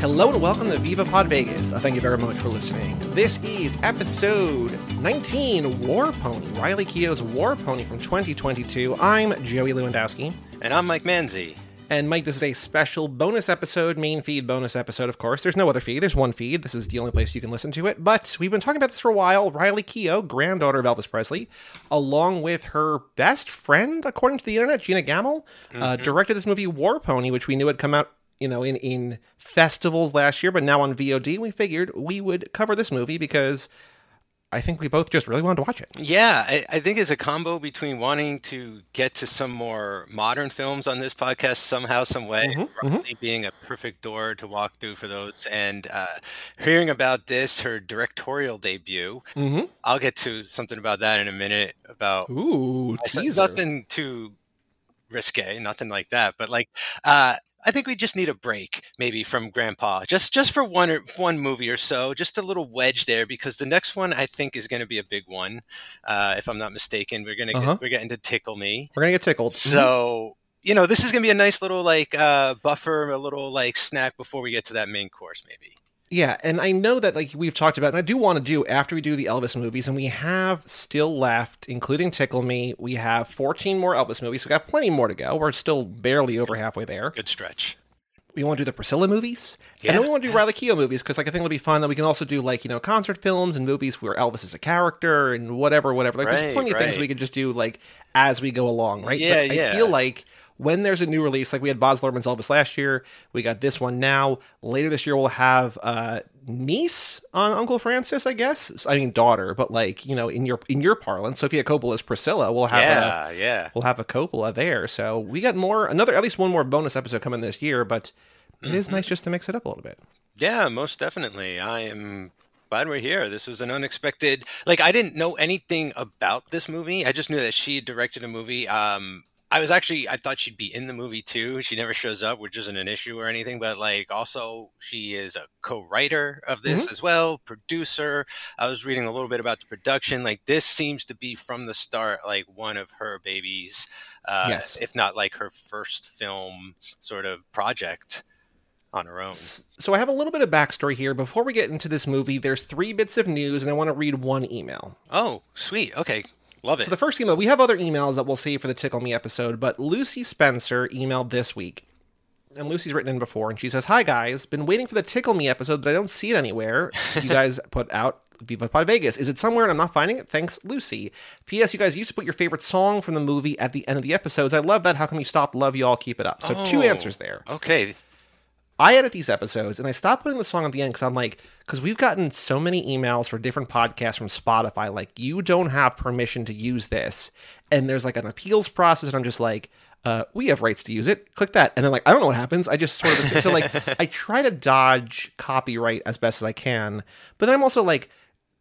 Hello and welcome to Viva Pod Vegas. Uh, thank you very much for listening. This is episode 19, War Pony, Riley Keough's War Pony from 2022. I'm Joey Lewandowski. And I'm Mike Manzi. And Mike, this is a special bonus episode, main feed bonus episode, of course. There's no other feed, there's one feed. This is the only place you can listen to it. But we've been talking about this for a while. Riley Keough, granddaughter of Elvis Presley, along with her best friend, according to the internet, Gina Gammell, uh, Mm-hmm. directed this movie War Pony, which we knew had come out you know, in in festivals last year, but now on VOD, we figured we would cover this movie because I think we both just really wanted to watch it. Yeah, I, I think it's a combo between wanting to get to some more modern films on this podcast somehow, some way, Mm-hmm, Riley being a perfect door to walk through for those, and uh, hearing about this, her directorial debut. Mm-hmm. I'll get to something about that in a minute. About Ooh, teaser. nothing too risque, nothing like that. But like, uh, I think we just need a break, maybe from Grandpa, just just for one or one movie or so, just a little wedge there, because the next one I think is going to be a big one, uh, if I'm not mistaken. We're gonna Uh-huh. get, we're getting to tickle me, We're gonna get tickled. so. You know, this is going to be a nice little like uh, buffer, a little like snack before we get to that main course, maybe. Yeah, and I know that like we've talked about, and I do want to do after we do the Elvis movies, and we have still left, including Tickle Me, we have 14 more Elvis movies. We got plenty more to go. We're still barely over halfway there. Good stretch. We want to do the Priscilla movies, Yeah. and then we want to do Riley Keough movies because like I think it'll be fun that we can also do like you know concert films and movies where Elvis is a character and whatever, whatever. Like there's Right, plenty of things we could just do like as we go along, right? Yeah, but yeah. I feel like when there's a new release, like we had Baz Luhrmann's Elvis last year, we got this one now. Later this year, we'll have uh, niece on Uncle Francis, I guess. I mean daughter, but like you know in your in your parlance, Sofia Coppola's Priscilla. We'll have a, Yeah, yeah. we'll have a Coppola there. So we got more, another, at least one more bonus episode coming this year, but it is nice just to mix it up a little bit. Yeah, most definitely. I am glad we're here. This was an unexpected. Like I didn't know anything about this movie. I just knew that she directed a movie. Um, I was actually I thought she'd be in the movie too. She never shows up, which isn't an issue or anything. But like also she is a co-writer of this as well, producer. I was reading a little bit about the production. Like this seems to be from the start like one of her babies, uh, Yes. if not like her first film sort of project on her own. So I have a little bit of backstory here. Before we get into this movie, there's three bits of news, and I want to read one email. Oh, sweet. Okay. Love it. So the first email, we have other emails that we'll save for the Tickle Me episode, but Lucy Spencer emailed this week. And Lucy's written in before, and she says, Hi guys, been waiting for the Tickle Me episode, but I don't see it anywhere. You guys put out Viva Pod Vegas. Is it somewhere and I'm not finding it? Thanks, Lucy. P.S. You guys used to put your favorite song from the movie at the end of the episodes. I love that. How come you stopped? Love you all. Keep it up. So two Oh. answers there. okay. I edit these episodes and I stopped putting the song at the end because I'm like, because we've gotten so many emails for different podcasts from Spotify, like, you don't have permission to use this. And there's like an appeals process, and I'm just like, uh, we have rights to use it. Click that. And then, like, I don't know what happens. I just sort of, so like, I try to dodge copyright as best as I can. But then I'm also like,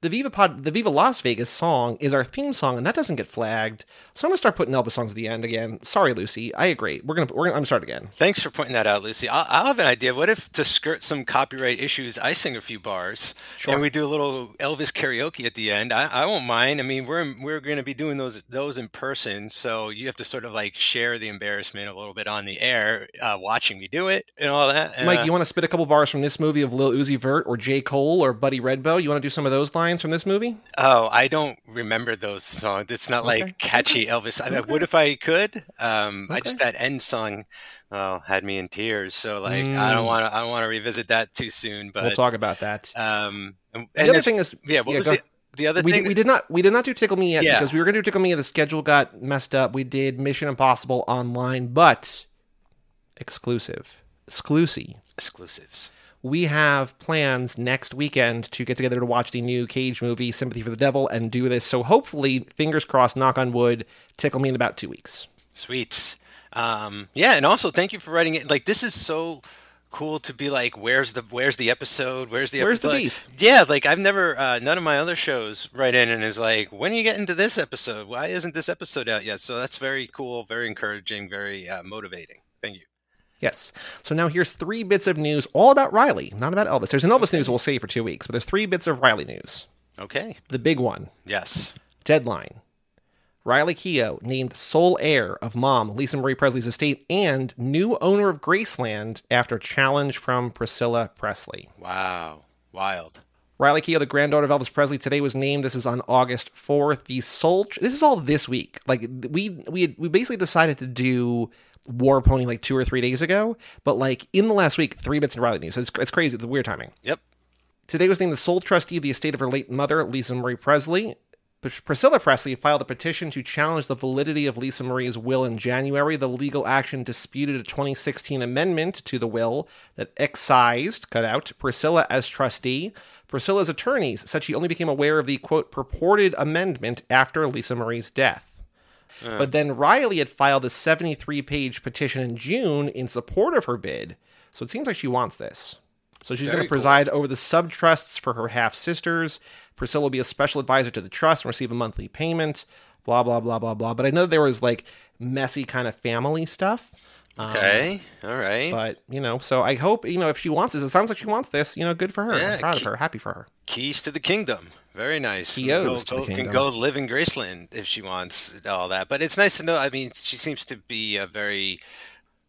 the Viva Pod, the Viva Las Vegas song is our theme song, and that doesn't get flagged. So I'm gonna start putting Elvis songs at the end again. Sorry, Lucy. I agree. We're gonna, we're gonna, I'm gonna start again. Thanks for pointing that out, Lucy. I'll, I'll have an idea. What if, to skirt some copyright issues, I sing a few bars and we do a little Elvis karaoke at the end? I, I won't mind. I mean, we're we're going to be doing those those in person, so you have to sort of like share the embarrassment a little bit on the air, uh, watching me do it and all that. Mike, Uh, you want to spit a couple bars from this movie of Lil Uzi Vert or J. Cole or Buddy Red Bow? You want to do some of those lines from this movie? Oh, I don't remember those songs. It's not Okay. like catchy Elvis. I would if I could. Um, I just that end song, oh, had me in tears. So like, I don't Mm. want to. I don't want to revisit that too soon. But we'll talk about that. Um, and, the other thing is, yeah. What yeah, was go- the, the other we, thing? did, we did not we did not do Tickle Me yet Yeah. because we were going to do Tickle Me. And the schedule got messed up. We did Mission Impossible online, but exclusive, exclusive. exclusives. We have plans next weekend to get together to watch the new Cage movie, Sympathy for the Devil, and do this. So hopefully, fingers crossed, knock on wood, Tickle Me in about two weeks. Sweet. Um, yeah, and also thank you for writing it. Like this is so cool to be like, where's the where's the episode? Where's the Where's the episode? beef? Yeah, like I've never uh, none of my other shows write in and is like, when are you getting to this episode? Why isn't this episode out yet? So that's very cool, very encouraging, very uh, motivating. Thank you. Yes. So now here's three bits of news all about Riley, not about Elvis. There's an Elvis news we'll save for two weeks, but there's three bits of Riley news. Okay. The big one Yes. deadline. Riley Keough named sole heir of mom Lisa Marie Presley's estate and new owner of Graceland after challenge from Priscilla Presley. Wow. Wild. Riley Keough, the granddaughter of Elvis Presley, today was named. This is on August 4th. The sole. This is all this week. Like we we had, we basically decided to do War Pony like two or three days ago, but like in the last week, three bits in Riley news. It's, it's crazy. It's weird timing. Yep. Today was named the sole trustee of the estate of her late mother, Lisa Marie Presley. Priscilla Presley filed a petition to challenge the validity of Lisa Marie's will in January. The legal action disputed a 2016 amendment to the will that excised, cut out, Priscilla as trustee. Priscilla's attorneys said she only became aware of the quote purported amendment after Lisa Marie's death. Uh. But then Riley had filed a 73 page petition in June in support of her bid. So it seems like she wants this. So she's going to preside cool. over the sub trusts for her half sisters. Priscilla will be a special advisor to the trust and receive a monthly payment. Blah blah blah blah blah. But I know there was like messy kind of family stuff. Okay, um, all right. But you know, so I hope you know if she wants this, it sounds like she wants this. You know, good for her. Yeah, I'm proud key, of her. Happy for her. Keys to the kingdom. Very nice. Keys go, go, Can go live in Graceland if she wants all that. But it's nice to know. I mean, she seems to be a very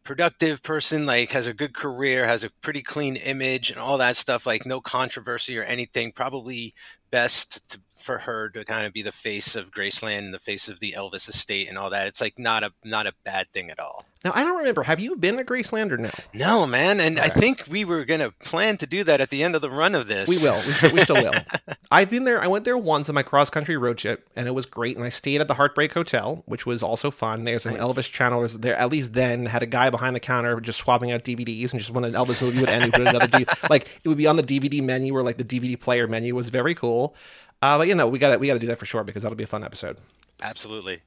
productive person, like has a good career, has a pretty clean image and all that stuff, like no controversy or anything. Probably best to for her to kind of be the face of Graceland and the face of the Elvis estate and all that. It's like not a not a bad thing at all. Now I don't remember. Have you been to Graceland or no? No, man. And I think we were gonna plan to do that at the end of the run of this. We will. We still, we still will. I've been there. I went there once on my cross country road trip, and it was great. And I stayed at the Heartbreak Hotel, which was also fun. There's an nice. Elvis channel. There at least then had a guy behind the counter just swapping out DVDs, and just when an Elvis movie would end, he put another D- like it would be on the DVD menu or like the DVD player menu. It was very cool. Uh, but you know, we got to we got to do that for sure because that'll be a fun episode. Absolutely.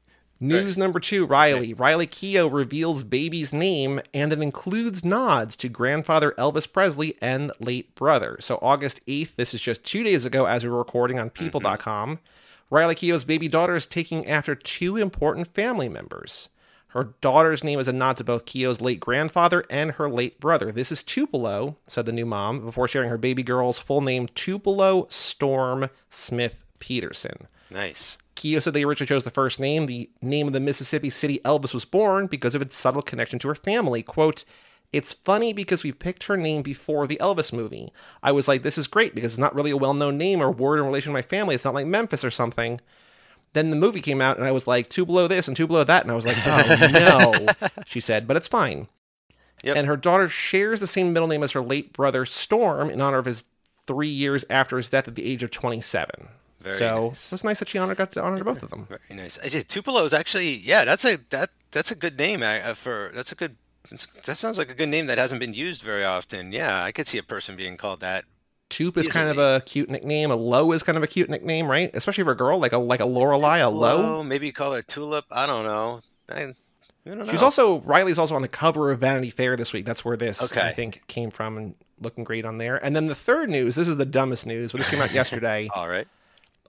News number two Riley. Riley Keough reveals baby's name and it includes nods to grandfather Elvis Presley and late brother. So, August 8th, this is just two days ago as we were recording on people.com. Mm-hmm. Riley Keough's baby daughter is taking after two important family members. Her daughter's name is a nod to both Keough's late grandfather and her late brother. This is Tupelo, said the new mom, before sharing her baby girl's full name, Tupelo Storm Smith Peterson. Nice. Keough said they originally chose the first name, the name of the Mississippi city Elvis was born, because of its subtle connection to her family. Quote, it's funny because we picked her name before the Elvis movie. I was like, this is great because it's not really a well known name or word in relation to my family. It's not like Memphis or something. Then the movie came out, and I was like, two below this and two below that. And I was like, oh, no, she said, but it's fine. Yep. And her daughter shares the same middle name as her late brother, Storm, in honor of his three years after his death at the age of 27. Very so nice. it was nice that she honored, got to honor both of them. Very nice. I did Tupelo is actually yeah, that's a that that's a good name uh, for that's a good that sounds like a good name that hasn't been used very often. Yeah, I could see a person being called that Toop is kind of a cute nickname. A Low is kind of a cute nickname, right? Especially for a girl, like a like a Lorelei, a Low. Maybe you call her Tulip. I don't know. I, I She's also Riley's also on the cover of Vanity Fair this week. That's where this okay. I think came from and looking great on there. And then the third news. This is the dumbest news, but this came out yesterday. All right.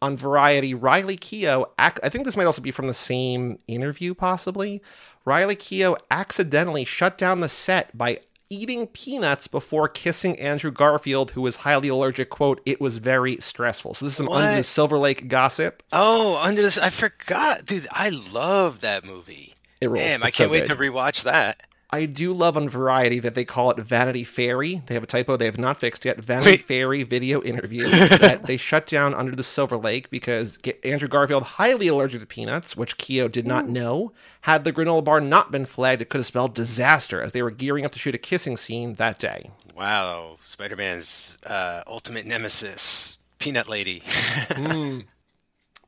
On Variety, Riley Keough. I think this might also be from the same interview, possibly. Riley Keough accidentally shut down the set by eating peanuts before kissing Andrew Garfield, who was highly allergic. Quote, it was very stressful. So this is some what? Under the Silver Lake gossip. Oh, Under this, I forgot. Dude, I love that movie. It rolls. Damn, I can't so wait good. to rewatch that. I do love on Variety that they call it Vanity Fairy. They have a typo they have not fixed yet. Vanity Wait. Fairy video interview that they shut down under the Silver Lake because Andrew Garfield, highly allergic to peanuts, which Keough did not hmm. know. Had the granola bar not been flagged, it could have spelled disaster as they were gearing up to shoot a kissing scene that day. Wow, Spider Man's uh, ultimate nemesis, Peanut Lady. mm.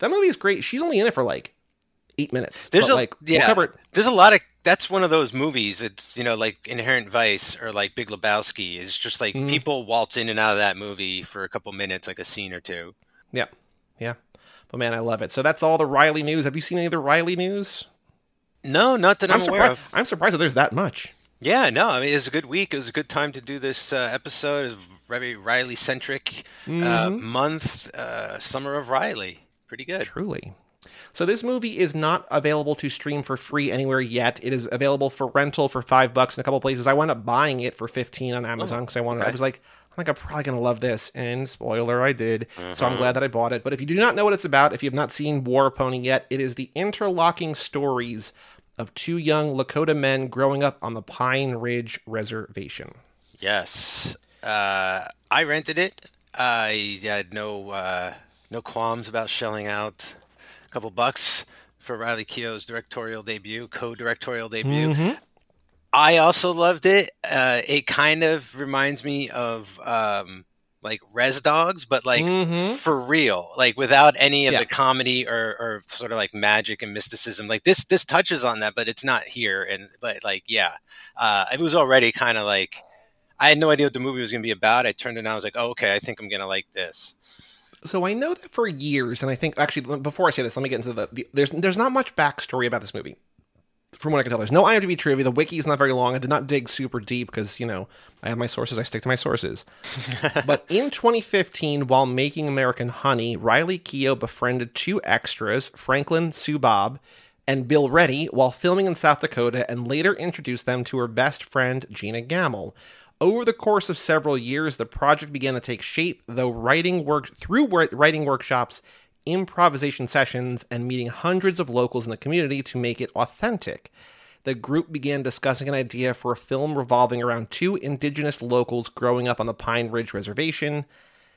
That movie is great. She's only in it for like eight minutes. There's a like yeah. We'll there's a lot of that's one of those movies. It's you know like Inherent Vice or like Big Lebowski. It's just like mm-hmm. people waltz in and out of that movie for a couple minutes, like a scene or two. Yeah, yeah. But man, I love it. So that's all the Riley news. Have you seen any of the Riley news? No, not that I'm, I'm surprised. Of. I'm surprised that there's that much. Yeah, no. I mean, it was a good week. It was a good time to do this uh, episode. It was very Riley centric uh, mm-hmm. uh, month. Uh, Summer of Riley. Pretty good. Truly. So this movie is not available to stream for free anywhere yet. It is available for rental for five bucks in a couple places. I wound up buying it for fifteen on Amazon because I wanted. I was like, I think I'm probably gonna love this. And spoiler, I did. So I'm glad that I bought it. But if you do not know what it's about, if you have not seen War Pony yet, it is the interlocking stories of two young Lakota men growing up on the Pine Ridge Reservation. Yes. Uh, I rented it. I had no uh, no qualms about shelling out couple bucks for Riley Keough's directorial debut, co-directorial debut. I also loved it. Uh, it kind of reminds me of um, like Res Dogs, but like Mhm. for real, like without any of Yeah. the comedy or, or sort of like magic and mysticism. Like this, this touches on that, but it's not here. And but like, yeah, uh, it was already kind of like I had no idea what the movie was going to be about. I turned it on. I was like, oh, okay, I think I'm going to like this. So I know that for years, and I think actually before I say this, let me get into the, the there's there's not much backstory about this movie. From what I can tell, there's no IMDb trivia. The wiki is not very long. I did not dig super deep because you know I have my sources. I stick to my sources. but in 2015, while making American Honey, Riley Keough befriended two extras, Franklin Sioux Bob and Bill Reddy, while filming in South Dakota, and later introduced them to her best friend Gina Gammell. Over the course of several years, the project began to take shape, though writing work through writing workshops, improvisation sessions, and meeting hundreds of locals in the community to make it authentic. The group began discussing an idea for a film revolving around two indigenous locals growing up on the Pine Ridge Reservation.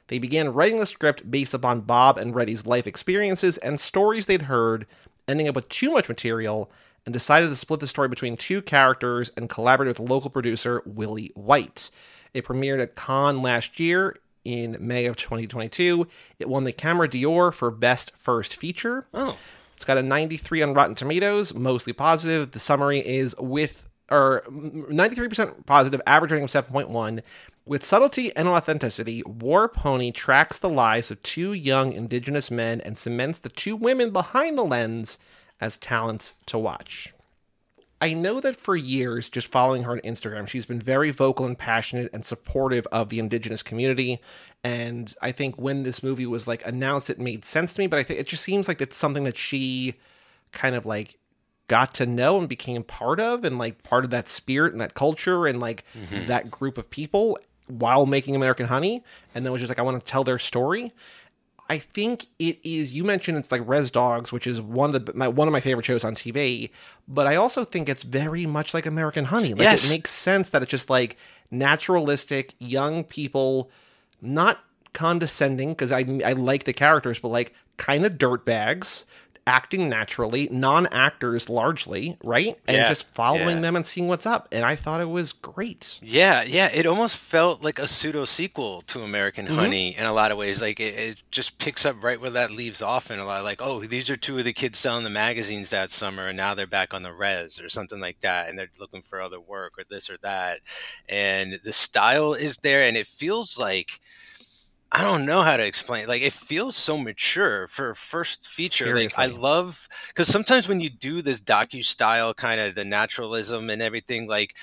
They began writing the script based upon Bob and Reddy's life experiences and stories they'd heard, ending up with too much material, and decided to split the story between two characters and collaborate with local producer Willie White. It premiered at Cannes last year in May of 2022. It won the Camera d'Or for Best First Feature. Oh, It's got a 93 on Rotten Tomatoes, mostly positive. The summary is with or 93% positive, average rating of 7.1. With subtlety and authenticity, War Pony tracks the lives of two young indigenous men and cements the two women behind the lens as talents to watch. I know that for years, just following her on Instagram, she's been very vocal and passionate and supportive of the indigenous community. And I think when this movie was like announced, it made sense to me. But I think it just seems like it's something that she kind of like got to know and became part of, and like part of that spirit and that culture and like mm-hmm. that group of people while making American Honey. And then was just like, I want to tell their story. I think it is. You mentioned it's like Res Dogs, which is one of the my, one of my favorite shows on TV. But I also think it's very much like American Honey. Like Yes. it makes sense that it's just like naturalistic young people, not condescending because I I like the characters, but like kind of dirtbags acting naturally, non-actors largely, right? And Yeah, just following yeah. them and seeing what's up. And I thought it was great. Yeah, yeah. It almost felt like a pseudo sequel to American mm-hmm. Honey in a lot of ways. Like it, it just picks up right where that leaves off in a lot. Of Like, oh, these are two of the kids selling the magazines that summer, and now they're back on the res or something like that, and they're looking for other work or this or that. And the style is there, and it feels like. I don't know how to explain. Like it feels so mature for a first feature. Like I love because sometimes when you do this docu style kind of the naturalism and everything, like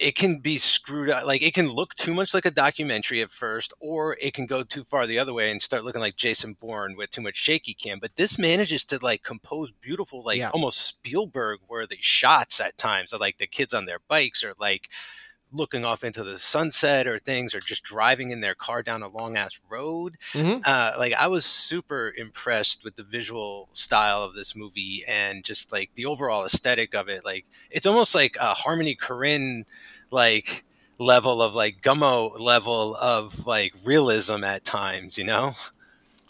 it can be screwed up. Like it can look too much like a documentary at first, or it can go too far the other way and start looking like Jason Bourne with too much shaky cam. But this manages to like compose beautiful, like Yeah. almost Spielberg worthy shots at times of like the kids on their bikes or like looking off into the sunset or things or just driving in their car down a long ass road Mhm. uh, like I was super impressed with the visual style of this movie and just like the overall aesthetic of it. Like it's almost like a Harmony Korine like level of like gummo level of like realism at times, you know?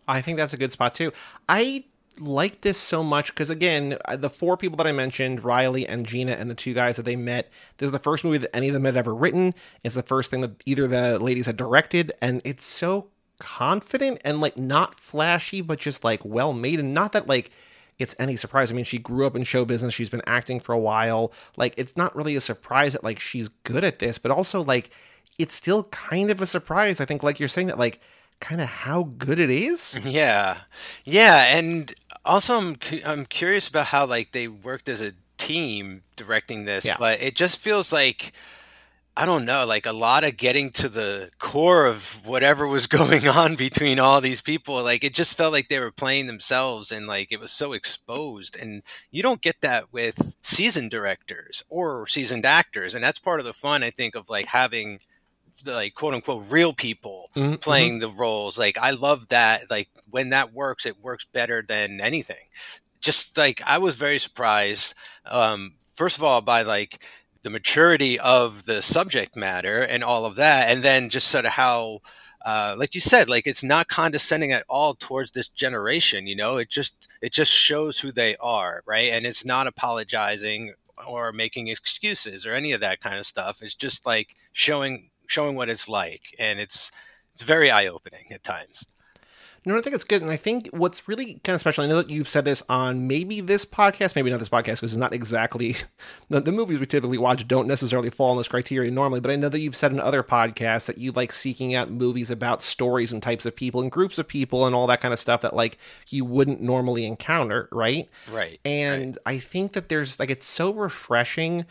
I think that's a good spot too. I like this so much because again, the four people that I mentioned, Riley and Gina and the two guys that they met, this is the first movie that any of them had ever written. It's the first thing that either the ladies had directed, and it's so confident and like not flashy, but just like well made, and not that like it's any surprise. I mean, she grew up in show business. She's been acting for a while. Like, it's not really a surprise that like she's good at this, but also like it's still kind of a surprise. I think, like you're saying that, like kind of how good it is. Yeah. Yeah, and also I'm cu- I'm curious about how like they worked as a team directing this, Yeah. but it just feels like I don't know, like a lot of getting to the core of whatever was going on between all these people. Like it just felt like they were playing themselves and like it was so exposed. And you don't get that with seasoned directors or seasoned actors. And that's part of the fun, I think, of like having like quote unquote real people Mhm, playing the roles. Like I love that. Like when that works, it works better than anything. Just like I was very surprised. Um, first of all, by like the maturity of the subject matter and all of that, and then just sort of how. Uh, like you said, like it's not condescending at all towards this generation. You know, it just it just shows who they are, right? And it's not apologizing or making excuses or any of that kind of stuff. It's just like showing showing what it's like, and it's it's very eye opening at times. No, I think it's good. And I think what's really kind of special, I know that you've said this on maybe this podcast, maybe not this podcast, because it's not exactly the, the movies we typically watch don't necessarily fall in this criteria normally. But I know that you've said in other podcasts that you like seeking out movies about stories and types of people and groups of people and all that kind of stuff that like you wouldn't normally encounter, right? Right. And I think that there's like it's so refreshing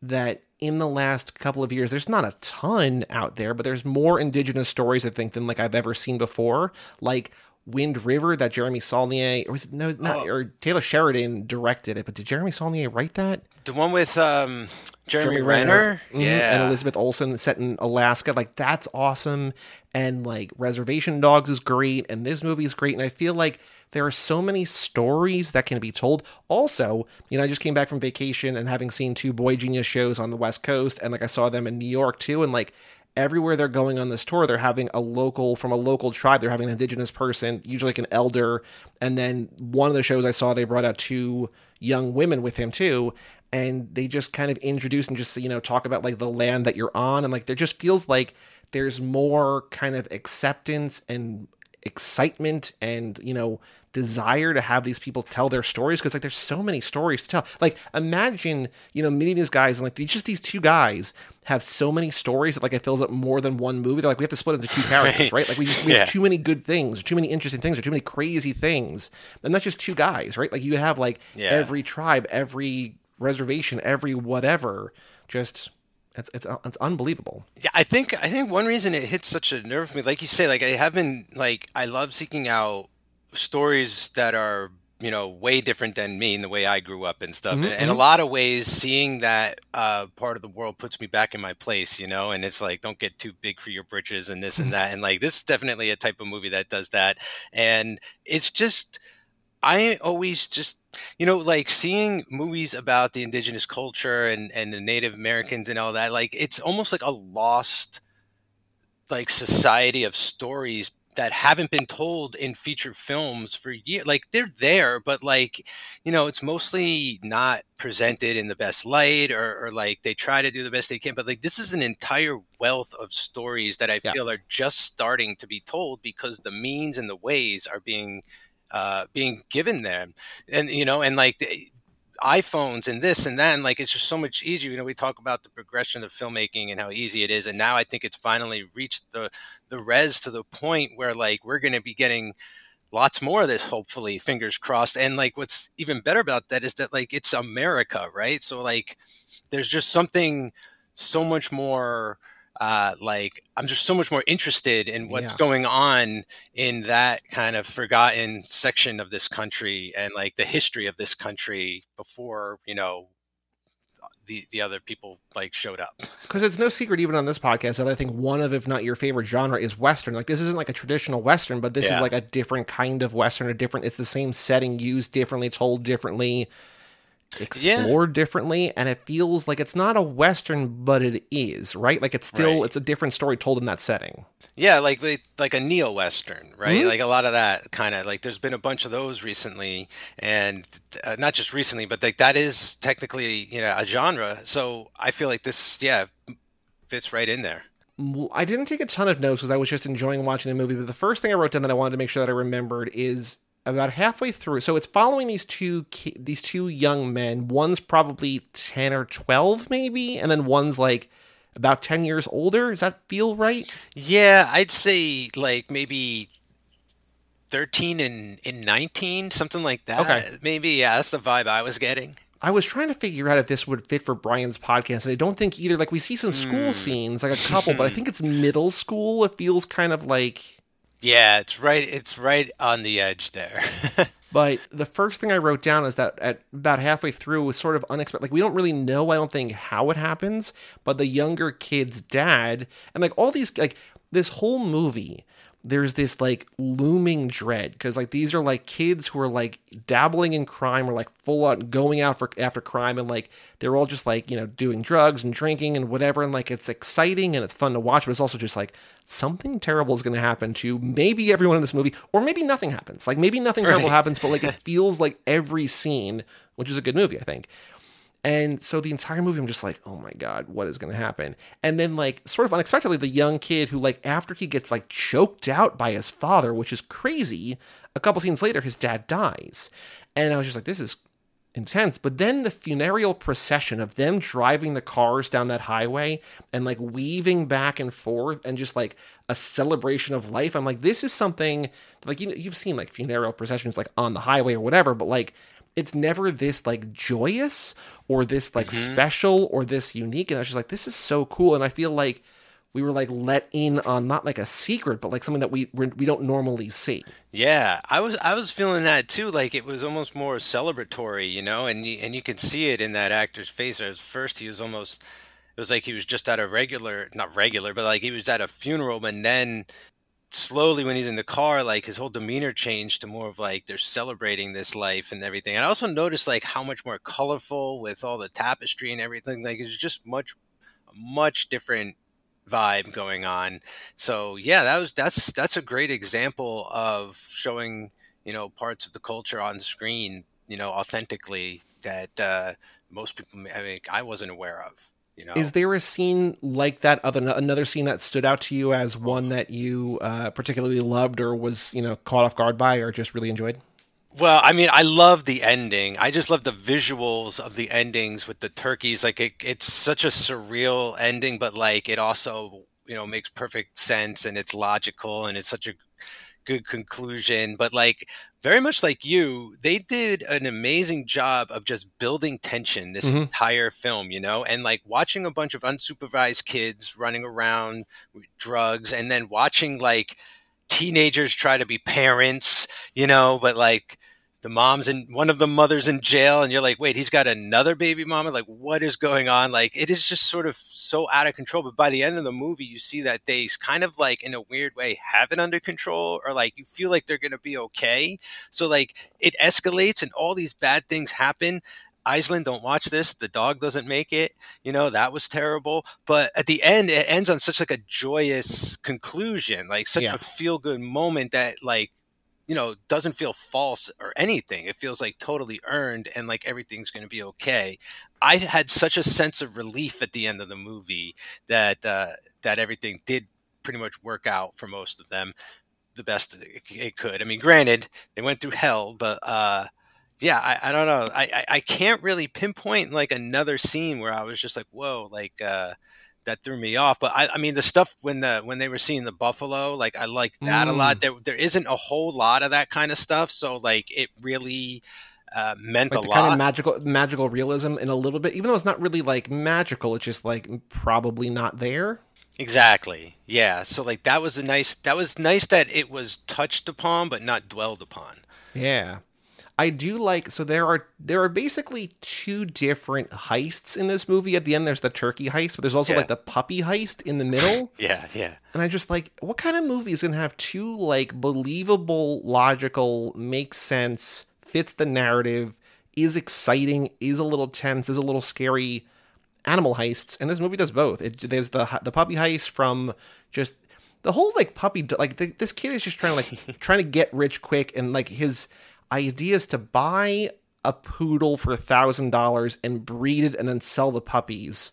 that in the last couple of years there's not a ton out there, but there's more indigenous stories I think than like I've ever seen before. Like Wind River that Jeremy Saulnier or was it no not Oh. or Taylor Sheridan directed it, but did Jeremy Saulnier write that? The one with um, Jeremy, Renner. Mhm, Yeah. and Elizabeth Olsen set in Alaska. Like that's awesome. And like Reservation Dogs is great, and this movie is great. And I feel like there are so many stories that can be told. Also, you know, I just came back from vacation and having seen two Boy Genius shows on the West Coast, and like I saw them in New York too, and like everywhere they're going on this tour, they're having a local from a local tribe. They're having an indigenous person, usually like an elder, and then one of the shows I saw, they brought out two young women with him too, and they just kind of introduce and just you know talk about like the land that you're on, and like there just feels like there's more kind of acceptance and excitement and you know desire to have these people tell their stories because like there's so many stories to tell. Like imagine you know meeting these guys and like just these two guys have so many stories that like it fills up more than one movie. They're like we have to split into two characters right, like we just we Yeah. have too many good things or too many interesting things or too many crazy things. And that's just two guys right? Like you have like Yeah. every tribe every reservation every whatever. Just it's it's it's unbelievable. Yeah, I think I think one reason it hits such a nerve with me, like you say, like I have been like I love seeking out stories that are you know way different than me and the way I grew up and stuff. Mhm, and in a lot of ways, seeing that uh, part of the world puts me back in my place, you know. And it's like don't get too big for your britches and this and that. And like this is definitely a type of movie that does that. And it's just I always just you know like seeing movies about the indigenous culture and and the native americans and all that like it's almost like a lost like society of stories that haven't been told in feature films for years like they're there but like you know it's mostly not presented in the best light or, or like they try to do the best they can but like this is an entire wealth of stories that i Yeah. feel are just starting to be told because the means and the ways are being uh, being given them, and you know, and like iPhones and this and that, and like it's just so much easier. You know, we talk about the progression of filmmaking and how easy it is, and now I think it's finally reached the the res to the point where like we're going to be getting lots more of this hopefully fingers crossed and like what's even better about that is that like it's america right so like there's just something so much more uh like i'm just so much more interested in what's Yeah. going on in that kind of forgotten section of this country and like the history of this country before you know the the other people like showed up because it's no secret even on this podcast that I think one of, if not your favorite genre, is Western. Like this isn't like a traditional Western, but this is like a different kind of Western, a different. It's the same setting used differently, told differently, explored differently, and it feels like it's not a Western, but it is right. Like it's still Right. it's a different story told in that setting. Yeah, like like a neo western, right? Mhm. Like a lot of that kind of like. There's been a bunch of those recently, and uh, not just recently, but like that is technically you know a genre. So I feel like this, yeah, fits right in there. I didn't take a ton of notes because I was just enjoying watching the movie. But the first thing I wrote down that I wanted to make sure that I remembered is about halfway through. So it's following these two ki- these two young men. One's probably ten or twelve, maybe, and then one's like about ten years older. Does that feel right? Yeah, I'd say like maybe. 13 and, and 19 something like that Okay. maybe yeah that's the vibe i was getting I was trying to figure out if this would fit for Brian's podcast, and I don't think either. Like we see some school Hmm. scenes, like a couple, but I think it's middle school. It feels kind of like. Yeah, it's right. It's right on the edge there. But the first thing I wrote down is that at about halfway through was sort of unexpected. Like we don't really know, I don't think, how it happens, but the younger kid's dad and like all these like this whole movie, there's this like looming dread because like these are like kids who are like dabbling in crime or like full on going out for after crime and like they're all just like you know doing drugs and drinking and whatever and like it's exciting and it's fun to watch but it's also just like something terrible is going to happen to maybe everyone in this movie or maybe nothing happens like maybe nothing terrible Right. happens but like it feels like every scene which is a good movie i think and so the entire movie, I'm just like, oh my God, what is going to happen? And then, like, sort of unexpectedly, the young kid who, like, after he gets, like, choked out by his father, which is crazy, a couple scenes later, his dad dies. And I was just like, this is intense. But then the funereal procession of them driving the cars down that highway and, like, weaving back and forth and just, like, a celebration of life. I'm like, this is something, like, you know, you've seen, like, funereal processions, like, on the highway or whatever, but, like, it's never this like joyous or this like mm-hmm. special or this unique and i was just like this is so cool and i feel like we were like let in on not like a secret but like something that we we're, we don't normally see Yeah, I was I was feeling that too. Like it was almost more celebratory, you know, and you, and you could see it in that actor's face. At first, he was almost it was like he was just at a regular, not regular, but like he was at a funeral, and then slowly when he's in the car, like his whole demeanor changed to more of like they're celebrating this life and everything. And I also noticed like how much more colorful with all the tapestry and everything. Like it's just much much different vibe going on. So yeah, that was that's that's a great example of showing you know parts of the culture on screen, you know, authentically that uh, most people, I mean, I wasn't aware of. You know, is there a scene like that other another scene that stood out to you as one that you uh, particularly loved or was you know caught off guard by or just really enjoyed Well, I mean, I love the ending. I just love the visuals of the endings with the turkeys. Like it, it's such a surreal ending, but like it also, you know, makes perfect sense and it's logical and it's such a good conclusion. But like very much like you, they did an amazing job of just building tension this Mhm. entire film, you know, and like watching a bunch of unsupervised kids running around with drugs and then watching like teenagers try to be parents, you know, but like the mom's in one of the mothers in jail and you're like, wait, he's got another baby mama. Like, what is going on? Like, it is just sort of so out of control. But by the end of the movie, you see that they kind of like in a weird way have it under control or like you feel like they're going to be okay. So like it escalates and all these bad things happen. Iceland, don't watch this. The dog doesn't make it. You know, that was terrible. But at the end, it ends on such like a joyous conclusion, like such Yeah. a feel good moment that like you know doesn't feel false or anything. It feels like totally earned and like everything's going to be okay. I had such a sense of relief at the end of the movie that uh, that everything did pretty much work out for most of them the best it, could. I mean granted they went through hell but uh yeah i, I don't know. I, I i can't really pinpoint like another scene where i was just like whoa like uh that threw me off. But I, I mean, the stuff when the when they were seeing the buffalo, like I liked that a lot. There there isn't a whole lot of that kind of stuff, so like it really uh, meant like a lot. kind of magical magical realism in a little bit even though it's not really like magical it's just like probably not there exactly, yeah. So like that was a nice. That was nice that it was touched upon, but not dwelled upon. Yeah. I do like so there are there are basically two different heists in this movie. At the end there's the turkey heist, but there's also Yeah. like the puppy heist in the middle. Yeah, yeah. and I just like what kind of movie is gonna have two like believable, logical, makes sense, fits the narrative, is exciting, is a little tense, is a little scary animal heists, and this movie does both. It, there's the the puppy heist from just the whole like puppy like the, this kid is just trying to like trying to get rich quick, and like his idea is to buy a poodle for a thousand dollars and breed it and then sell the puppies.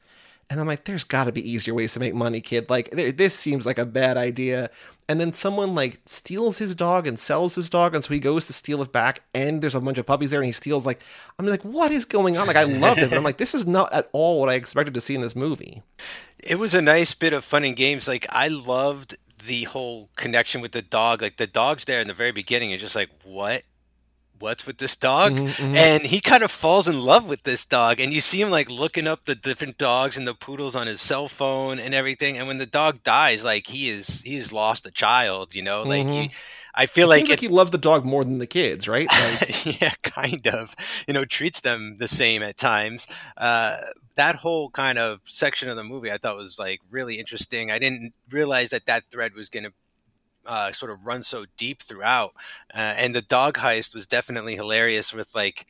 And I'm like, there's got to be easier ways to make money, kid. Like, th- this seems like a bad idea. And then someone like steals his dog and sells his dog, and so he goes to steal it back, and there's a bunch of puppies there, and he steals like, I'm like, what is going on? Like, I loved it, but I'm like, this is not at all what I expected to see in this movie. It was a nice bit of fun and games. Like I loved the whole connection with the dog. Like the dog's there in the very beginning. It's just like what what's with this dog Mhm, mhm. and he kind of falls in love with this dog and you see him like looking up the different dogs and the poodles on his cell phone and everything and when the dog dies like he is he's lost a child you know like he i feel It like it like he loves the dog more than the kids, right? Like, yeah, kind of. You know, treats them the same at times. Uh, that whole kind of section of the movie I thought was like really interesting. I didn't realize that that thread was going to uh, sort of run so deep throughout. Uh, and the dog heist was definitely hilarious with like,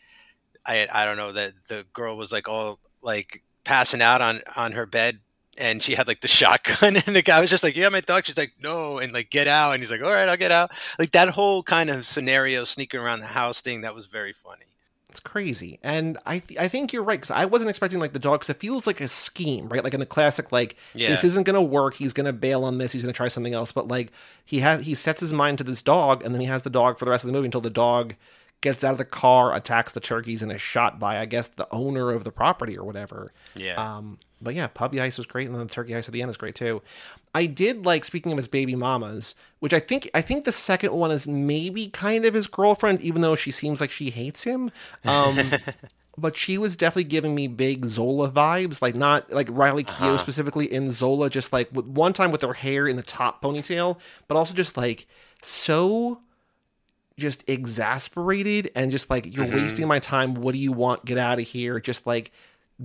I, I don't know that the girl was like all like passing out on, on her bed and she had like the shotgun and the guy was just like, yeah, my dog. She's like, no. And like, get out. And he's like, all right, I'll get out. Like that whole kind of scenario sneaking around the house thing. That was very funny. It's crazy, and I th- I think you're right because I wasn't expecting like the dog because it feels like a scheme, right? Like in the classic, like Yeah. this isn't gonna work. He's gonna bail on this. He's gonna try something else. But like he has, he sets his mind to this dog, and then he has the dog for the rest of the movie until the dog gets out of the car, attacks the turkeys, and is shot by I guess the owner of the property or whatever. Yeah. Um, but yeah, puppy ice was great, and then the turkey ice at the end is great too. I did like speaking of his baby mamas, which I think I think the second one is maybe kind of his girlfriend, even though she seems like she hates him. Um, but she was definitely giving me big Zola vibes, like not like Riley Keough Uh-huh. specifically in Zola, just like with one time with her hair in the top ponytail, but also just like so just exasperated and just like you're Mhm. wasting my time. What do you want? Get out of here. Just like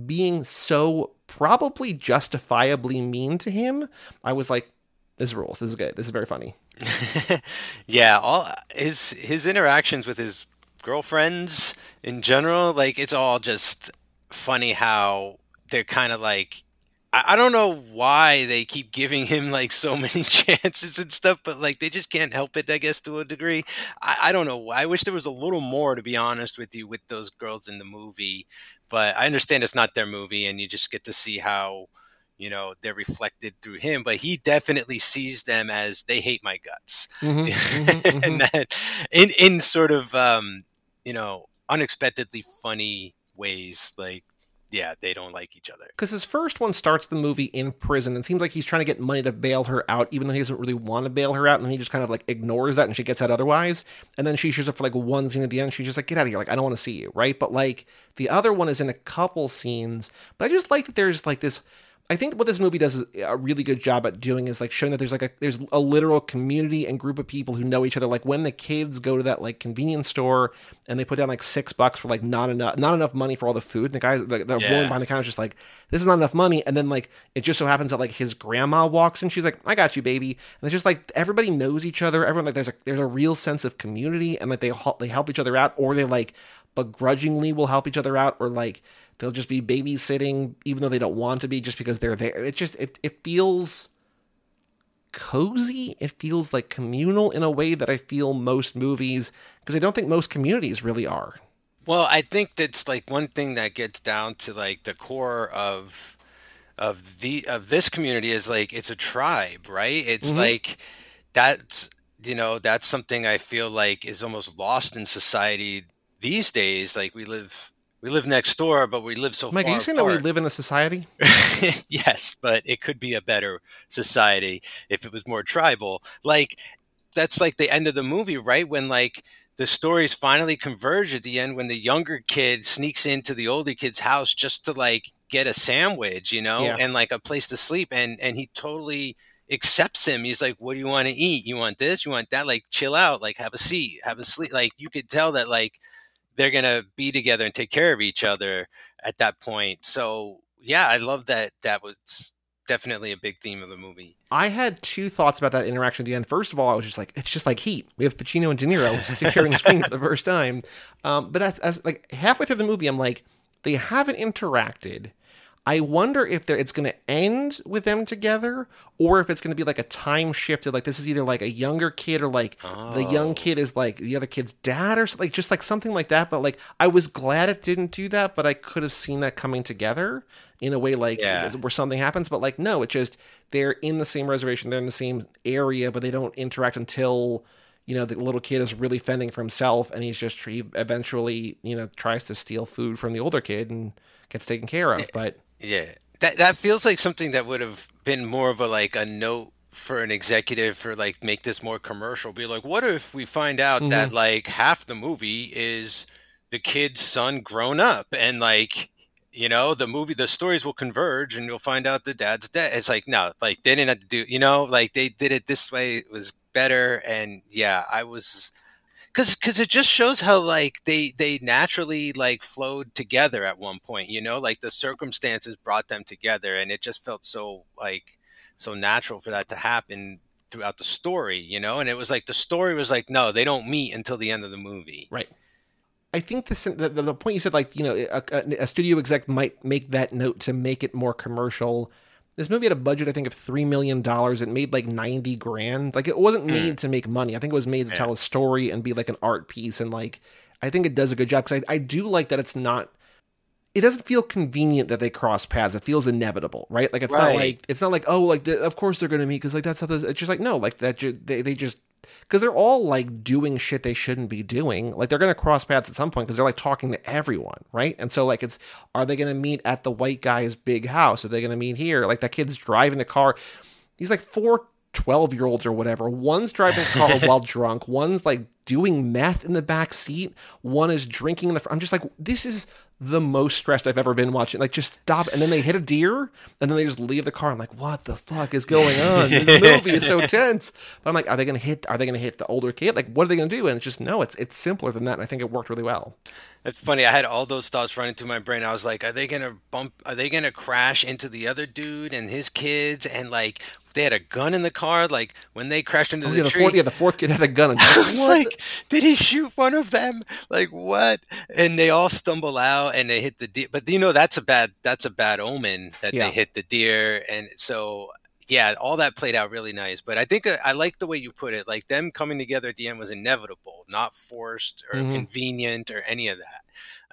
being so probably justifiably mean to him. I was like, this rules. This is good. This is very funny. yeah, all his his interactions with his girlfriends in general, like it's all just funny how they're kind of like I, I don't know why they keep giving him like so many chances and stuff, but like they just can't help it, I guess, to a degree. I, I don't know. I wish there was a little more, to be honest with you, with those girls in the movie. But I understand it's not their movie, and you just get to see how you know they're reflected through him. But he definitely sees them as they hate my guts, Mhm, mhm, mhm. and that in in sort of um, you know unexpectedly funny ways. Like, yeah, they don't like each other. Because his first one starts the movie in prison. It seems like he's trying to get money to bail her out, even though he doesn't really want to bail her out. And then he just kind of like ignores that and she gets out otherwise. And then she shows up for like one scene at the end. She's just like, get out of here. Like, I don't want to see you. Right. But like the other one is in a couple scenes. But I just like that there's like this. I think what this movie does a really good job at doing is like showing that there's like a there's a literal community and group of people who know each other. Like when the kids go to that like convenience store and they put down like six bucks for like not enough not enough money for all the food, and the guys the, the Yeah. woman behind the counter is just like this is not enough money, and then like it just so happens that like his grandma walks and she's like I got you baby, and it's just like everybody knows each other. Everyone like there's a there's a real sense of community and like they they help each other out or they like begrudgingly will help each other out or like they'll just be babysitting even though they don't want to be just because they're there it just it, it feels cozy it feels like communal in a way that i feel most movies because i don't think most communities really are Well, I think that's like one thing that gets down to like the core of of the of this community is like it's a tribe, right? It's Mhm. like that's you know that's something I feel like is almost lost in society these days. Like we live we live next door, but we live so far. mike are you saying that we live in a society yes, but it could be a better society if it was more tribal. Like that's like the end of the movie, right? When like the stories finally converge at the end when the younger kid sneaks into the older kid's house just to like get a sandwich, you know, Yeah. and like a place to sleep and and he totally accepts him. He's like, "What do you want to eat? You want this? You want that? Like chill out, like have a seat, have a sleep." Like you could tell that like they're going to be together and take care of each other at that point. So, yeah, I love that that was definitely a big theme of the movie. I had two thoughts about that interaction at the end. First of all, I was just like, it's just like Heat. We have Pacino and De Niro sharing the screen for the first time. Um, but as, as like halfway through the movie, I'm like, they haven't interacted. I wonder if it's going to end with them together, or if it's going to be like a time shifted. Like this is either like a younger kid, or like the young Oh. kid is like the other kid's dad, or something, like just like something like that. But like, I was glad it didn't do that, but I could have seen that coming together in a way like Yeah. where something happens. But like, no, it's just they're in the same reservation, they're in the same area, but they don't interact until you know the little kid is really fending for himself, and he's just he eventually you know tries to steal food from the older kid and gets taken care of. But Yeah. That that feels like something that would have been more of a like a note for an executive for like make this more commercial be like what if we find out Mhm. that like half the movie is the kid's son grown up and like you know the movie the stories will converge and you'll find out the dad's dead it's like no like they didn't have to do you know like they did it this way it was better and yeah i was because because it just shows how like they they naturally like flowed together at one point you know like the circumstances brought them together and it just felt so like so natural for that to happen throughout the story you know and it was like the story was like no they don't meet until the end of the movie Right. I think the, the the point you said, like you know, a, a studio exec might make that note to make it more commercial. This movie had a budget, I think, of three million dollars. It made like ninety grand. Like it wasn't made mm. to make money. I think it was made to Yeah. tell a story and be like an art piece. And like, I think it does a good job because I, I do like that it's not. It doesn't feel convenient that they cross paths. It feels inevitable, right? Like it's not like it's not like oh, like the, of course they're going to meet because like that's how this, it's just like no, like that. Ju- they they just because they're all like doing shit they shouldn't be doing. Like they're gonna cross paths at some point because they're like talking to everyone, right? And so like it's are they gonna meet at the white guy's big house? Are they gonna meet here? Like that kid's driving the car. He's like four 12 year olds or whatever. One's driving a car while drunk. One's like doing meth in the back seat. One is drinking in the front. I'm just like, this is the most stressed I've ever been watching. Like, just stop. And then they hit a deer and then they just leave the car. I'm like, what the fuck is going on? the movie is so tense. But I'm like, are they going to hit, are they going to hit the older kid? Like, what are they going to do? And it's just, no, it's, it's simpler than that. And I think it worked really well. It's funny. I had all those thoughts running through my brain. I was like, are they gonna bump? Are they gonna crash into the other dude and his kids? And like, they had a gun in the car. Like when they crashed into Oh, the yeah, the tree. fourth, yeah, the fourth kid had a gun. And I was what like, did he shoot one of them? Like what? And they all stumble out and they hit the deer. But you know that's a bad that's a bad omen that Yeah. they hit the deer. And so yeah, all that played out really nice. But I think uh, I like the way you put it. Like them coming together at the end was inevitable, not forced or Mhm. convenient or any of that.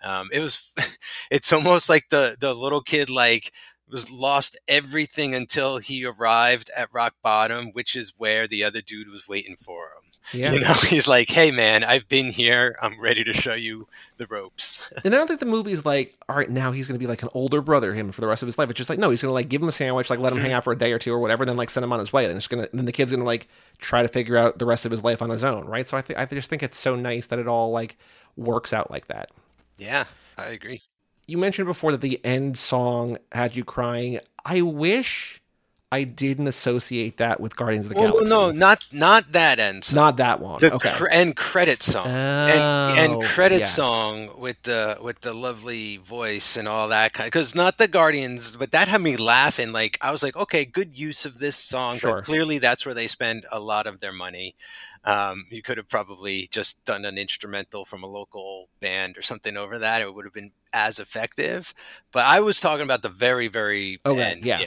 Um, it was. It's almost like the the little kid like was lost everything until he arrived at rock bottom, which is where the other dude was waiting for. Yeah. You know, he's like, "Hey, man, I've been here. I'm ready to show you the ropes." And I don't think the movie's like, all right, now he's going to be like an older brother him for the rest of his life. It's just like, no, he's going to like give him a sandwich, like let him mm-hmm. hang out for a day or two or whatever, then like send him on his way. And it's going to, then the kid's going to like try to figure out the rest of his life on his own, right? So I think I just think it's so nice that it all like works out like that. yeah, I agree. You mentioned before that the end song had you crying. I wish I didn't associate that with Guardians of the Well, no, Galaxy. no, not not that end song. not that one. the okay. cr- end credit song. and, Oh, and credit yes. song with the with the lovely voice and all that kind because not the guardians but that had me laughing like i was like okay good use of this song Sure. clearly that's where they spend a lot of their money um, you could have probably just done an instrumental from a local band or something over that it would have been as effective but i was talking about the very very Okay, end yeah.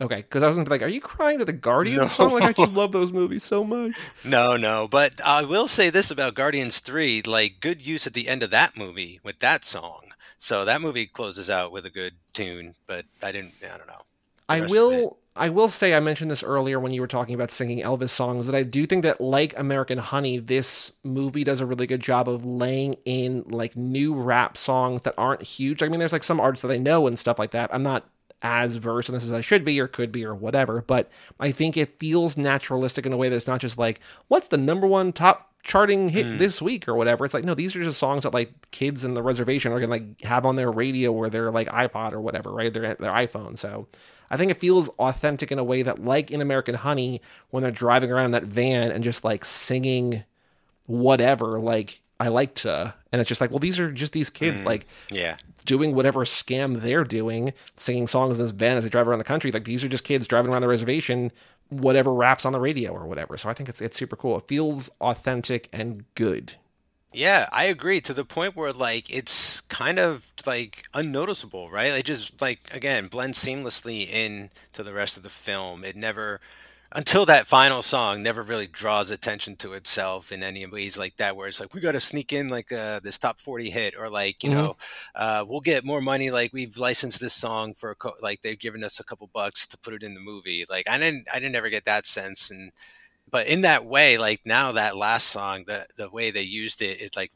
Okay, because I was gonna be like, "Are you crying to the Guardians No. song? Like, I just love those movies so much." No, no, but I will say this about Guardians 3, like good use at the end of that movie with that song. So that movie closes out with a good tune, but I didn't I don't know. I rest of it. will. I will say I mentioned this earlier when you were talking about singing Elvis songs that I do think that like American Honey, this movie does a really good job of laying in like new rap songs that aren't huge. I mean, there's like some artists that I know and stuff like that. I'm not as versed in this as I should be or could be or whatever, but I think it feels naturalistic in a way that's not just like what's the number one top charting hit Mm. this week or whatever. It's like no, these are just songs that like kids in the reservation are gonna like have on their radio or their like iPod or whatever, right? Their their iPhone. So I think it feels authentic in a way that, like in American Honey, when they're driving around in that van and just like singing whatever, like I like to, and it's just like, well, these are just these kids Mm. like Yeah. doing whatever scam they're doing, singing songs in this van as they drive around the country. Like these are just kids driving around the reservation, whatever raps on the radio or whatever. So I think it's it's super cool. It feels authentic and good. Yeah, I agree to the point where like it's kind of like unnoticeable, right? It just like again blends seamlessly in to the rest of the film. It never until that final song never really draws attention to itself in any ways like that where it's like we got to sneak in like uh, this top 40 hit or like you Mhm. know uh, we'll get more money like we've licensed this song for a co- like they've given us a couple bucks to put it in the movie like i didn't i didn't ever get that sense and but in that way like now that last song the the way they used it it like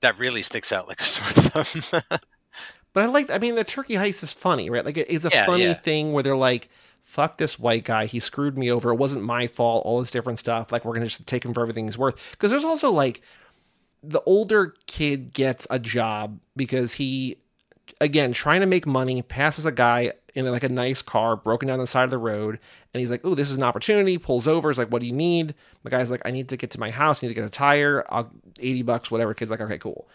that really sticks out like a sore thumb But I like, I mean, the turkey heist is funny, right? Like, it's a Yeah, funny yeah. thing where they're like fuck this white guy. He screwed me over. It wasn't my fault. All this different stuff. Like, we're going to just take him for everything he's worth. Because there's also like the older kid gets a job because he, again, trying to make money, passes a guy in like a nice car, broken down the side of the road. And he's like, oh, this is an opportunity. Pulls over. He's like, what do you need? The guy's like, I need to get to my house. I need to get a tire. I'll, 80 bucks, whatever. Kid's like, okay, cool.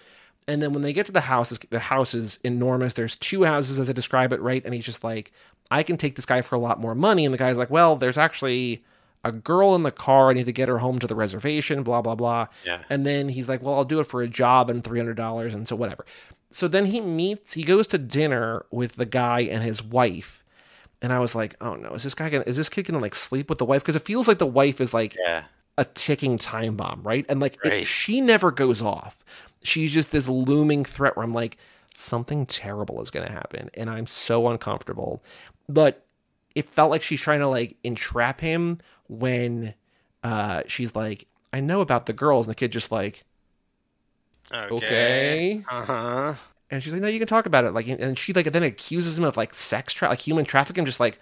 And then when they get to the house, the house is enormous. There's two houses as I describe it, right? And he's just like, I can take this guy for a lot more money. And the guy's like, well, there's actually a girl in the car. I need to get her home to the reservation, blah, blah, blah. Yeah. And then he's like, well, I'll do it for a job and $300. And so whatever. So then he meets, he goes to dinner with the guy and his wife. And I was like, oh no, is this guy gonna, is this kid gonna like sleep with the wife? Because it feels like the wife is like Yeah. A ticking time bomb, right? And like it- she never goes off. She's just this looming threat where I'm like, something terrible is going to happen, and I'm so uncomfortable. But it felt like she's trying to like entrap him when uh, she's like, I know about the girls, and the kid just like, Okay. okay. Uh huh. And she's like, no, you can talk about it. Like, and she like then accuses him of like sex tra- like human trafficking. Just like,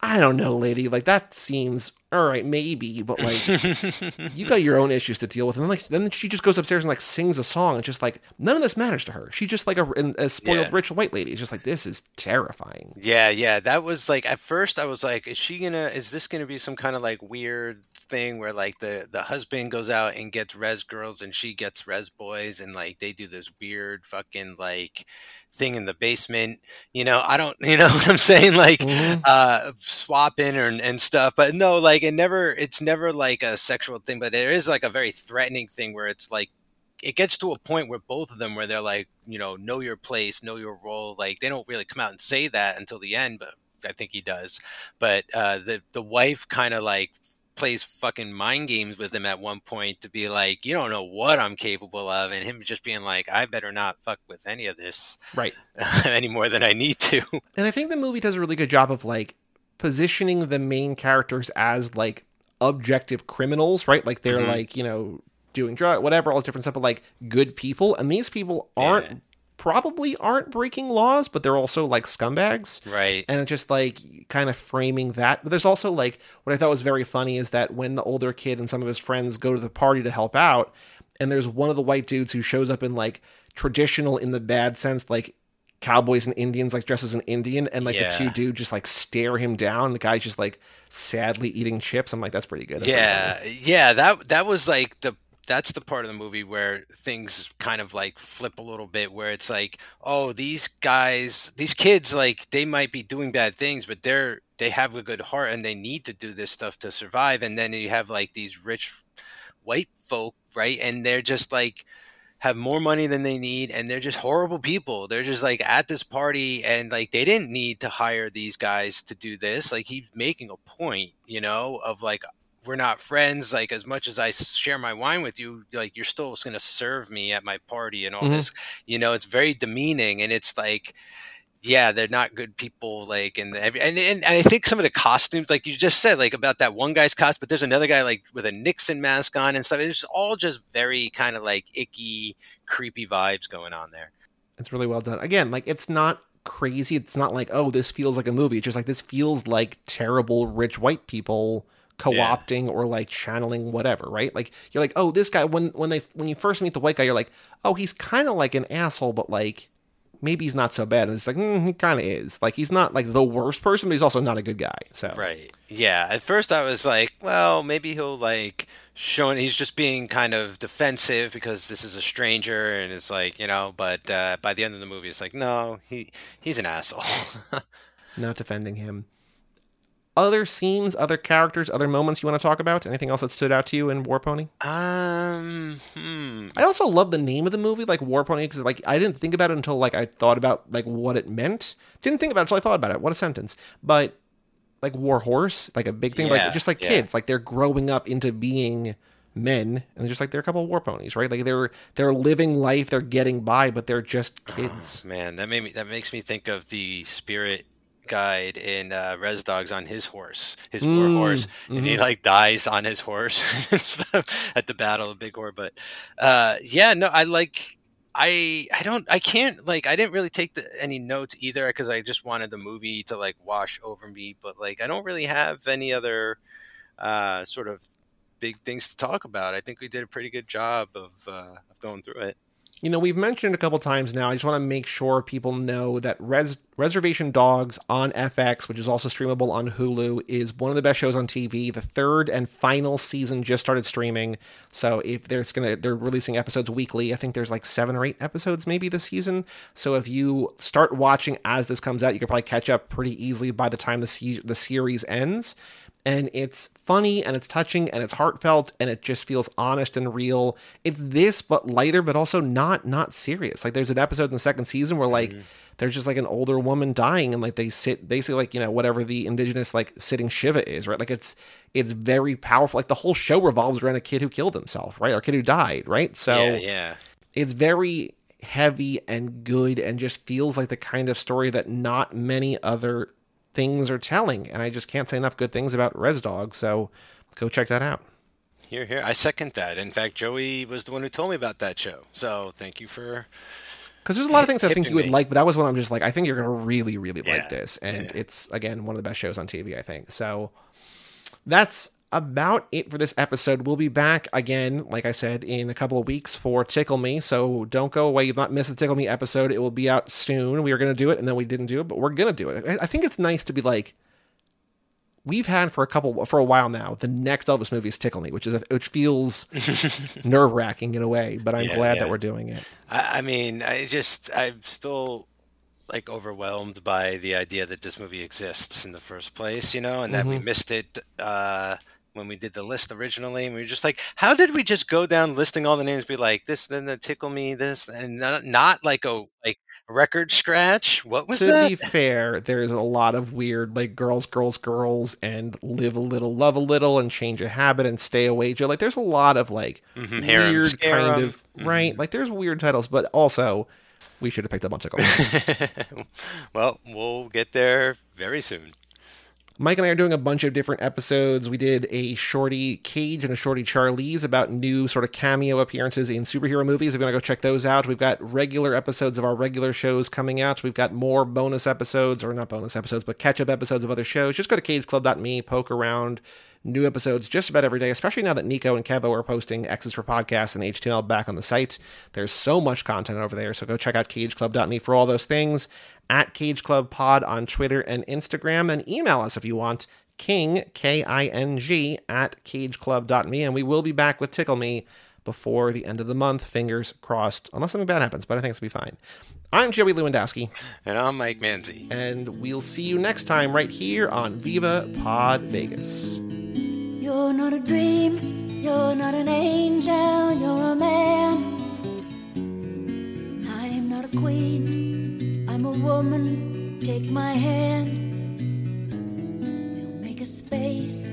I don't know, lady. Like that seems all right, maybe, but like you got your own issues to deal with. And then like then she just goes upstairs and like sings a song. And just like none of this matters to her. She's just like a, a spoiled Yeah. rich white lady. It's just like this is terrifying. Yeah, yeah. That was like at first I was like, is she gonna is this gonna be some kind of like weird thing where like the the husband goes out and gets res girls and she gets res boys and like they do this weird fucking like thing in the basement. You know, I don't you know what I'm saying? Like Mhm. uh swapping or, and stuff but no like it never it's never like a sexual thing but there is like a very threatening thing where it's like it gets to a point where both of them where they're like you know know your place know your role like they don't really come out and say that until the end but i think he does but uh the the wife kind of like plays fucking mind games with him at one point to be like you don't know what i'm capable of and him just being like i better not fuck with any of this Right. any more than i need to And I think the movie does a really good job of like positioning the main characters as like objective criminals, right? Like they're Mhm. like, you know, doing drug whatever, all this different stuff, but like good people. And these people aren't Yeah. probably aren't breaking laws, but they're also like scumbags. right And it's just like kind of framing that. But there's also like what I thought was very funny is that when the older kid and some of his friends go to the party to help out, and there's one of the white dudes who shows up in like traditional in the bad sense, like cowboys and Indians, like dressed as an Indian, and like the two Yeah. dudes just like stare him down. The guy's just like sadly eating chips. I'm like, that's pretty good. That's pretty yeah yeah that that was like the that's the part of the movie where things kind of like flip a little bit where it's like oh these guys these kids like they might be doing bad things but they're they have a good heart and they need to do this stuff to survive and then you have like these rich white folk right and they're just like have more money than they need and they're just horrible people. They're just like at this party and like they didn't need to hire these guys to do this. Like he's making a point you know of like we're not friends. Like as much as i share my wine with you like you're still going to serve me at my party and all Mhm. this you know? It's very demeaning and it's like yeah they're not good people like and every and, and, and i think some of the costumes like you just said like about that one guy's costume but there's another guy like with a nixon mask on and stuff it's all just very kind of like icky creepy vibes going on there It's really well done. Again, like it's not crazy. It's not like, oh, this feels like a movie. It's just like this feels like terrible rich white people co-opting or like channeling whatever, right? Like you're like, oh, this guy when when they when you first meet the white guy, you're like, oh, he's kind of like an asshole, but like maybe he's not so bad. And it's like, mm, he kind of is. Like he's not like the worst person, but he's also not a good guy. So Right. Yeah. At first, I was like, well, maybe he'll like showing he's just being kind of defensive because this is a stranger, and it's like you know. But uh, by the end of the movie, it's like, no, he he's an asshole. not defending him. Other scenes, other characters, other moments you want to talk about? Anything else that stood out to you in War Pony? um. Hmm. I also love the name of the movie, like War Pony, because like I didn't think about it until like I thought about like what it meant. Didn't think about it until I thought about it. What a sentence! But like War Horse, like a big thing, Yeah, like just like yeah. kids, like they're growing up into being men, and they're just like they're a couple of war ponies, right? Like they're they're living life, they're getting by, but they're just kids. Man, that made me. That makes me think of the spirit guide in uh, Res Dogs on his horse, his war Mm, horse, and he mhm. like dies on his horse and stuff at the battle of Big Horn. But uh, yeah, no, I like. I I don't I can't like I didn't really take the, any notes either because I just wanted the movie to like wash over me. But like I don't really have any other uh, sort of big things to talk about. I think we did a pretty good job of uh, of going through it you know, we've mentioned it a couple times now. I just want to make sure people know that Res- Reservation Dogs on FX, which is also streamable on Hulu, is one of the best shows on TV. The third and final season just started streaming, so if there's gonna they're releasing episodes weekly. I think there's like seven or eight episodes maybe this season. So if you start watching as this comes out, you can probably catch up pretty easily by the time the se- the series ends and it's funny and it's touching and it's heartfelt and it just feels honest and real. It's this but lighter but also not not serious. Like there's an episode in the second season where like mm-hmm. there's just like an older woman dying and like they sit basically like, you know, whatever the indigenous like sitting Shiva is, right? Like it's it's very powerful. Like the whole show revolves around a kid who killed himself, right? Or a kid who died, right? So yeah, yeah. it's very heavy and good and just feels like the kind of story that not many other things are telling. And I just can't say enough good things about Res Dog. So go check that out. Here, here. I second that. In fact, Joey was the one who told me about that show. So thank you for. Because there's a lot of things I think you would me. like, but that was one I'm just like, I think you're going to really, really yeah. like this. And yeah. it's, again, one of the best shows on TV, I think. So that's about it for this episode. We'll be back again, like I said, in a couple of weeks for Tickle Me. So don't go away. You've not missed the Tickle Me episode. It will be out soon. We were going to do it and then we didn't do it, but we're going to do it. I think it's nice to be like, we've had for a couple for a while now. The next Elvis movie is Tickle Me, which is a, which feels nerve wracking in a way, but I'm yeah, glad yeah. that we're doing it. I, I mean, I just I'm still like overwhelmed by the idea that this movie exists in the first place, you know, and that mm-hmm. we missed it. Uh, when we did the list originally, and we were just like, how did we just go down listing all the names, be like this, then the tickle me, this, and not, not like a like record scratch? What was to that? To be fair, there's a lot of weird like girls, girls, girls, and live a little, love a little, and change a habit and stay away. Joe, like there's a lot of like mm-hmm. weird kind of mm-hmm. right, like there's weird titles, but also we should have picked up on tickle. well, we'll get there very soon. Mike and I are doing a bunch of different episodes. We did a shorty Cage and a shorty Charlie's about new sort of cameo appearances in superhero movies. If you want to go check those out, we've got regular episodes of our regular shows coming out. We've got more bonus episodes, or not bonus episodes, but catch up episodes of other shows. Just go to cageclub.me, poke around. New episodes just about every day, especially now that Nico and Kevo are posting X's for podcasts and HTML back on the site. There's so much content over there, so go check out cageclub.me for all those things at Cage Club Pod on Twitter and Instagram, and email us if you want. King, K I N G, at cageclub.me. And we will be back with Tickle Me before the end of the month. Fingers crossed, unless something bad happens, but I think it's will be fine. I'm Joey Lewandowski. And I'm Mike Manzi. And we'll see you next time right here on Viva Pod Vegas. You're not a dream, you're not an angel, you're a man. I'm not a queen. I'm a woman, take my hand. We'll make a space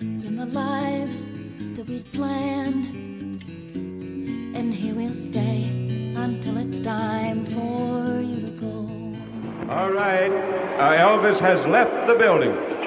in the lives that we planned. And here we'll stay until it's time for you to go. All right, uh, Elvis has left the building.